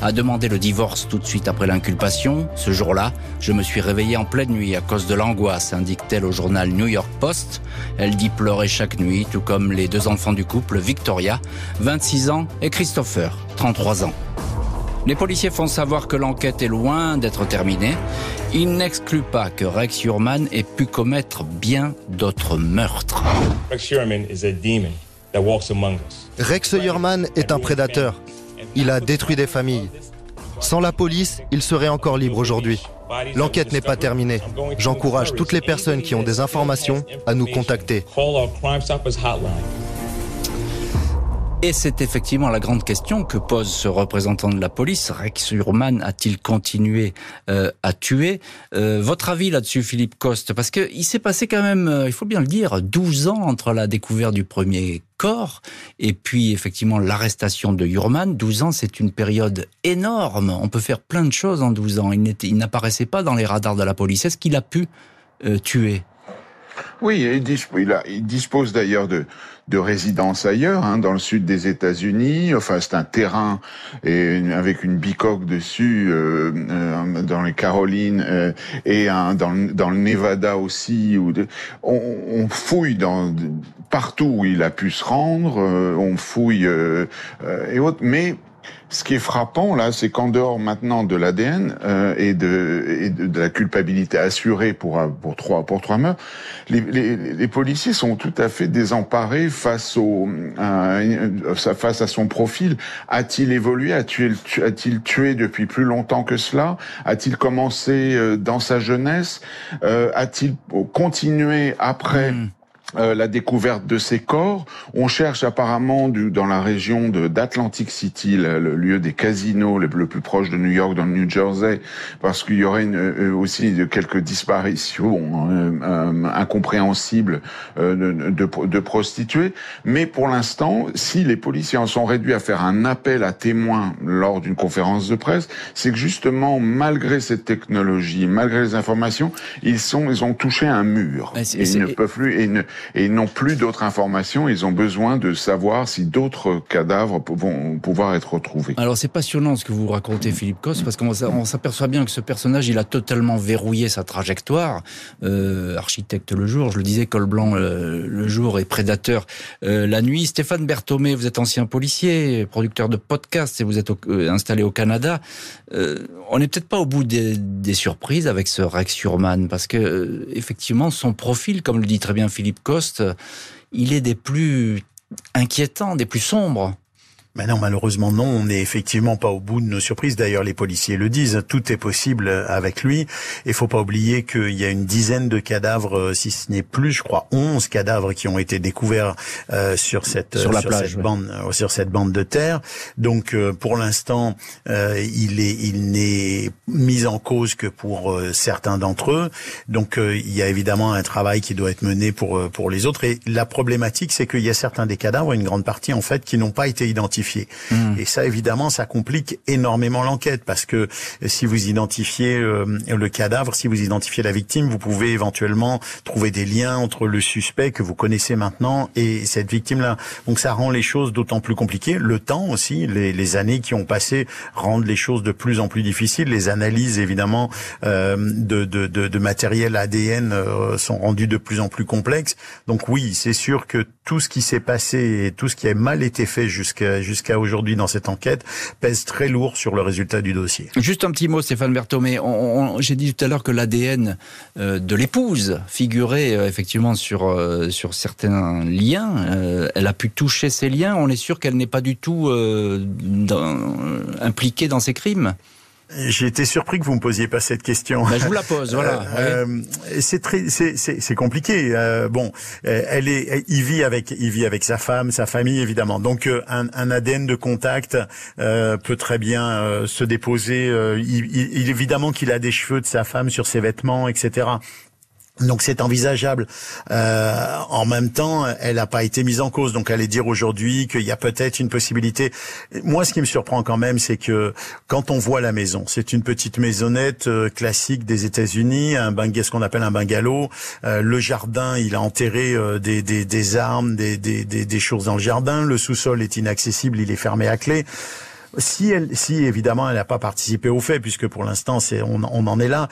a demandé le divorce tout de suite après l'inculpation. Ce jour-là, je me suis réveillée en pleine nuit à cause de l'angoisse, indique-t-elle au journal New York Post. Elle dit pleurer chaque nuit, tout comme les deux enfants du couple, Victoria, 26 ans, et Christopher, 33 ans. Les policiers font savoir que l'enquête est loin d'être terminée. Ils n'excluent pas que Rex Urman ait pu commettre bien d'autres meurtres.
Rex Urman
est un prédateur. Il a détruit des familles. Sans la police, il serait encore libre aujourd'hui. L'enquête n'est pas terminée. J'encourage toutes les personnes qui ont des informations à nous contacter.
Et c'est effectivement la grande question que pose ce représentant de la police. Rex Urman a-t-il continué euh, à tuer euh, Votre avis là-dessus, Philippe Coste? Parce qu'il s'est passé quand même, euh, il faut bien le dire, 12 ans entre la découverte du premier corps et puis effectivement l'arrestation de Urman. 12 ans, c'est une période énorme. On peut faire plein de choses en 12 ans. Il n'apparaissait pas dans les radars de la police. Est-ce qu'il a pu tuer?
Oui, il, dispose d'ailleurs de, de résidence ailleurs, hein, dans le sud des États-Unis. Enfin, c'est un terrain avec une bicoque dessus euh, euh, dans les Carolines euh, et dans, le Nevada aussi. Où on, fouille partout où il a pu se rendre, on fouille et autres, mais ce qui est frappant là, c'est qu'en dehors maintenant de l'ADN euh, et, de, et de, la culpabilité assurée pour pour trois pour trois meurtres, les, les, les, policiers sont tout à fait désemparés face au euh, face à son profil. A-t-il évolué? A-t-il tué depuis plus longtemps que cela? A-t-il commencé euh, dans sa jeunesse? Euh, A-t-il continué après hmm. Euh, la découverte de ces corps. On cherche apparemment du, dans la région d'Atlantic City, le, lieu des casinos le, plus proche de New York, dans le New Jersey, parce qu'il y aurait une, euh, aussi quelques disparitions euh, incompréhensibles de, de, prostituées. Mais pour l'instant, si les policiers en sont réduits à faire un appel à témoins lors d'une conférence de presse, c'est que justement, malgré cette technologie, malgré les informations, ils sont, ils ont touché un mur. et ils ne peuvent plus, et et ils n'ont plus d'autres informations. Ils ont besoin de savoir si d'autres cadavres vont pouvoir être retrouvés.
Alors c'est passionnant ce que vous racontez, Philippe Coste, parce qu'on s'aperçoit bien que ce personnage, il a totalement verrouillé sa trajectoire. Euh, architecte le jour, je le disais, col blanc euh, le jour et prédateur euh, la nuit. Stéphane Berthomé, vous êtes ancien policier, producteur de podcasts et vous êtes installé au Canada. on n'est peut-être pas au bout des, surprises avec ce Rex Surman, parce que effectivement, son profil, comme le dit très bien Philippe Il est des plus inquiétants, des plus sombres.
Mais non, malheureusement non, on n'est effectivement pas au bout de nos surprises. D'ailleurs, les policiers le disent, tout est possible avec lui. Il faut pas oublier qu'il y a une dizaine de cadavres, euh, si ce n'est plus, je crois, 11 cadavres qui ont été découverts euh, sur cette
sur, la plage,
cette bande euh, sur cette bande de terre. Donc, pour l'instant, il est il n'est mis en cause que pour certains d'entre eux. Donc, il y a évidemment un travail qui doit être mené pour pour les autres. Et la problématique, c'est qu'il y a certains des cadavres, une grande partie en fait, qui n'ont pas été identifiés Et ça, évidemment, ça complique énormément l'enquête parce que si vous identifiez euh, le cadavre, si vous identifiez la victime, vous pouvez éventuellement trouver des liens entre le suspect que vous connaissez maintenant et cette victime-là. Donc ça rend les choses d'autant plus compliquées. Le temps aussi, les, les, années qui ont passé rendent les choses de plus en plus difficiles. Les analyses, évidemment, euh, de, de, de, matériel ADN euh, sont rendues de plus en plus complexes. Donc oui, c'est sûr que tout ce qui s'est passé et tout ce qui a mal été fait jusqu'à jusqu'à aujourd'hui dans cette enquête pèse très lourd sur le résultat du dossier.
Juste un petit mot, Stéphane Berthomé. J'ai dit tout à l'heure que l'ADN euh, de l'épouse figurait euh, effectivement sur, euh, sur certains liens. elle a pu toucher ces liens. On est sûr qu'elle n'est pas du tout impliquée dans ces crimes.
J'ai été surpris que vous me posiez pas cette question.
Ben, je vous la pose, voilà.
Euh, c'est très, c'est compliqué. Euh, bon, elle est, il vit avec, il vit avec sa femme, sa famille évidemment. Donc euh, un, un ADN de contact euh, peut très bien euh, se déposer. Il, il, évidemment qu'il a des cheveux de sa femme sur ses vêtements, etc. Donc c'est envisageable. Euh, en même temps, elle n'a pas été mise en cause. Donc aller dire aujourd'hui qu'il y a peut-être une possibilité. Moi, ce qui me surprend quand même, c'est que quand on voit la maison, c'est une petite maisonnette euh, classique des États-Unis, un ce qu'on appelle un bungalow. Euh, le jardin, il a enterré euh, des, des, des, armes, des, des, des choses dans le jardin. Le sous-sol est inaccessible, il est fermé à clé. Si elle, si évidemment elle n'a pas participé au fait, puisque pour l'instant c'est on, on, en est là,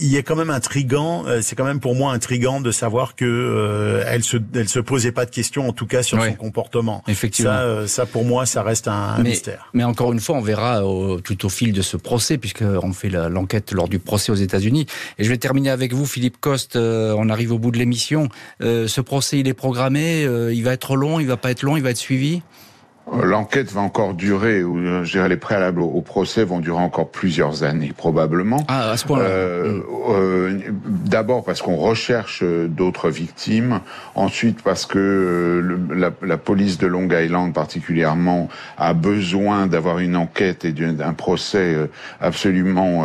il est quand même intrigant. Euh, c'est quand même pour moi intrigant de savoir que euh, elle se, elle se posait pas de questions en tout cas sur son comportement.
Effectivement.
Ça, euh, ça pour moi, ça reste un, mystère.
Mais encore une fois, on verra tout au fil de ce procès, puisqu'on fait l'enquête lors du procès aux États-Unis. Et je vais terminer avec vous, Philippe Coste. on arrive au bout de l'émission. ce procès, il est programmé. il va être long. Il va pas être long. Il va être suivi?
L'enquête va encore durer, ou euh, je dirais les préalables au, procès vont durer encore plusieurs années, probablement.
Ah, à ce point-là.
Euh, mm. euh, D'abord parce qu'on recherche euh, d'autres victimes, ensuite parce que euh, la, la, police de Long Island particulièrement a besoin d'avoir une enquête et d'un procès absolument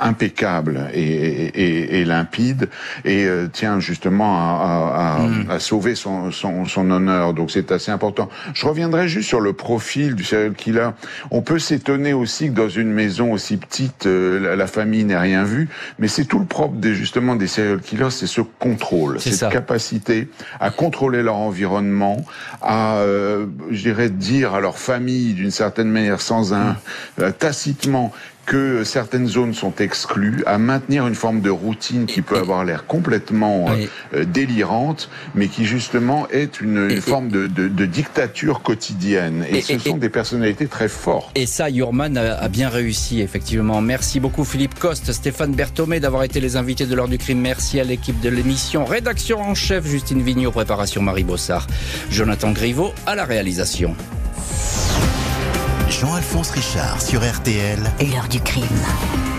impeccable et, et, et, limpide, et tient justement à, à, mm. à sauver son, son, son honneur. Donc c'est assez important. Je reviendrai juste sur le profil du serial killer, on peut s'étonner aussi que dans une maison aussi petite, euh, la, famille n'ait rien vu. Mais c'est tout le propre des, justement des serial killers, c'est ce contrôle, cette capacité à contrôler leur environnement, à, euh, je dirais, dire à leur famille d'une certaine manière, sans un, euh, tacitement, que certaines zones sont exclues, à maintenir une forme de routine qui peut avoir l'air complètement euh, délirante, mais qui justement est une, forme de, dictature quotidienne. Et, ce sont des personnalités très fortes.
Et ça, Jurman a, bien réussi, effectivement. Merci beaucoup Philippe Coste, Stéphane Berthomé d'avoir été les invités de l'heure du crime. Merci à l'équipe de l'émission. Rédaction en chef, Justine Vignot, préparation Marie Bossard, Jonathan Griveau à la réalisation.
Jean-Alphonse Richard sur RTL. L'heure du crime.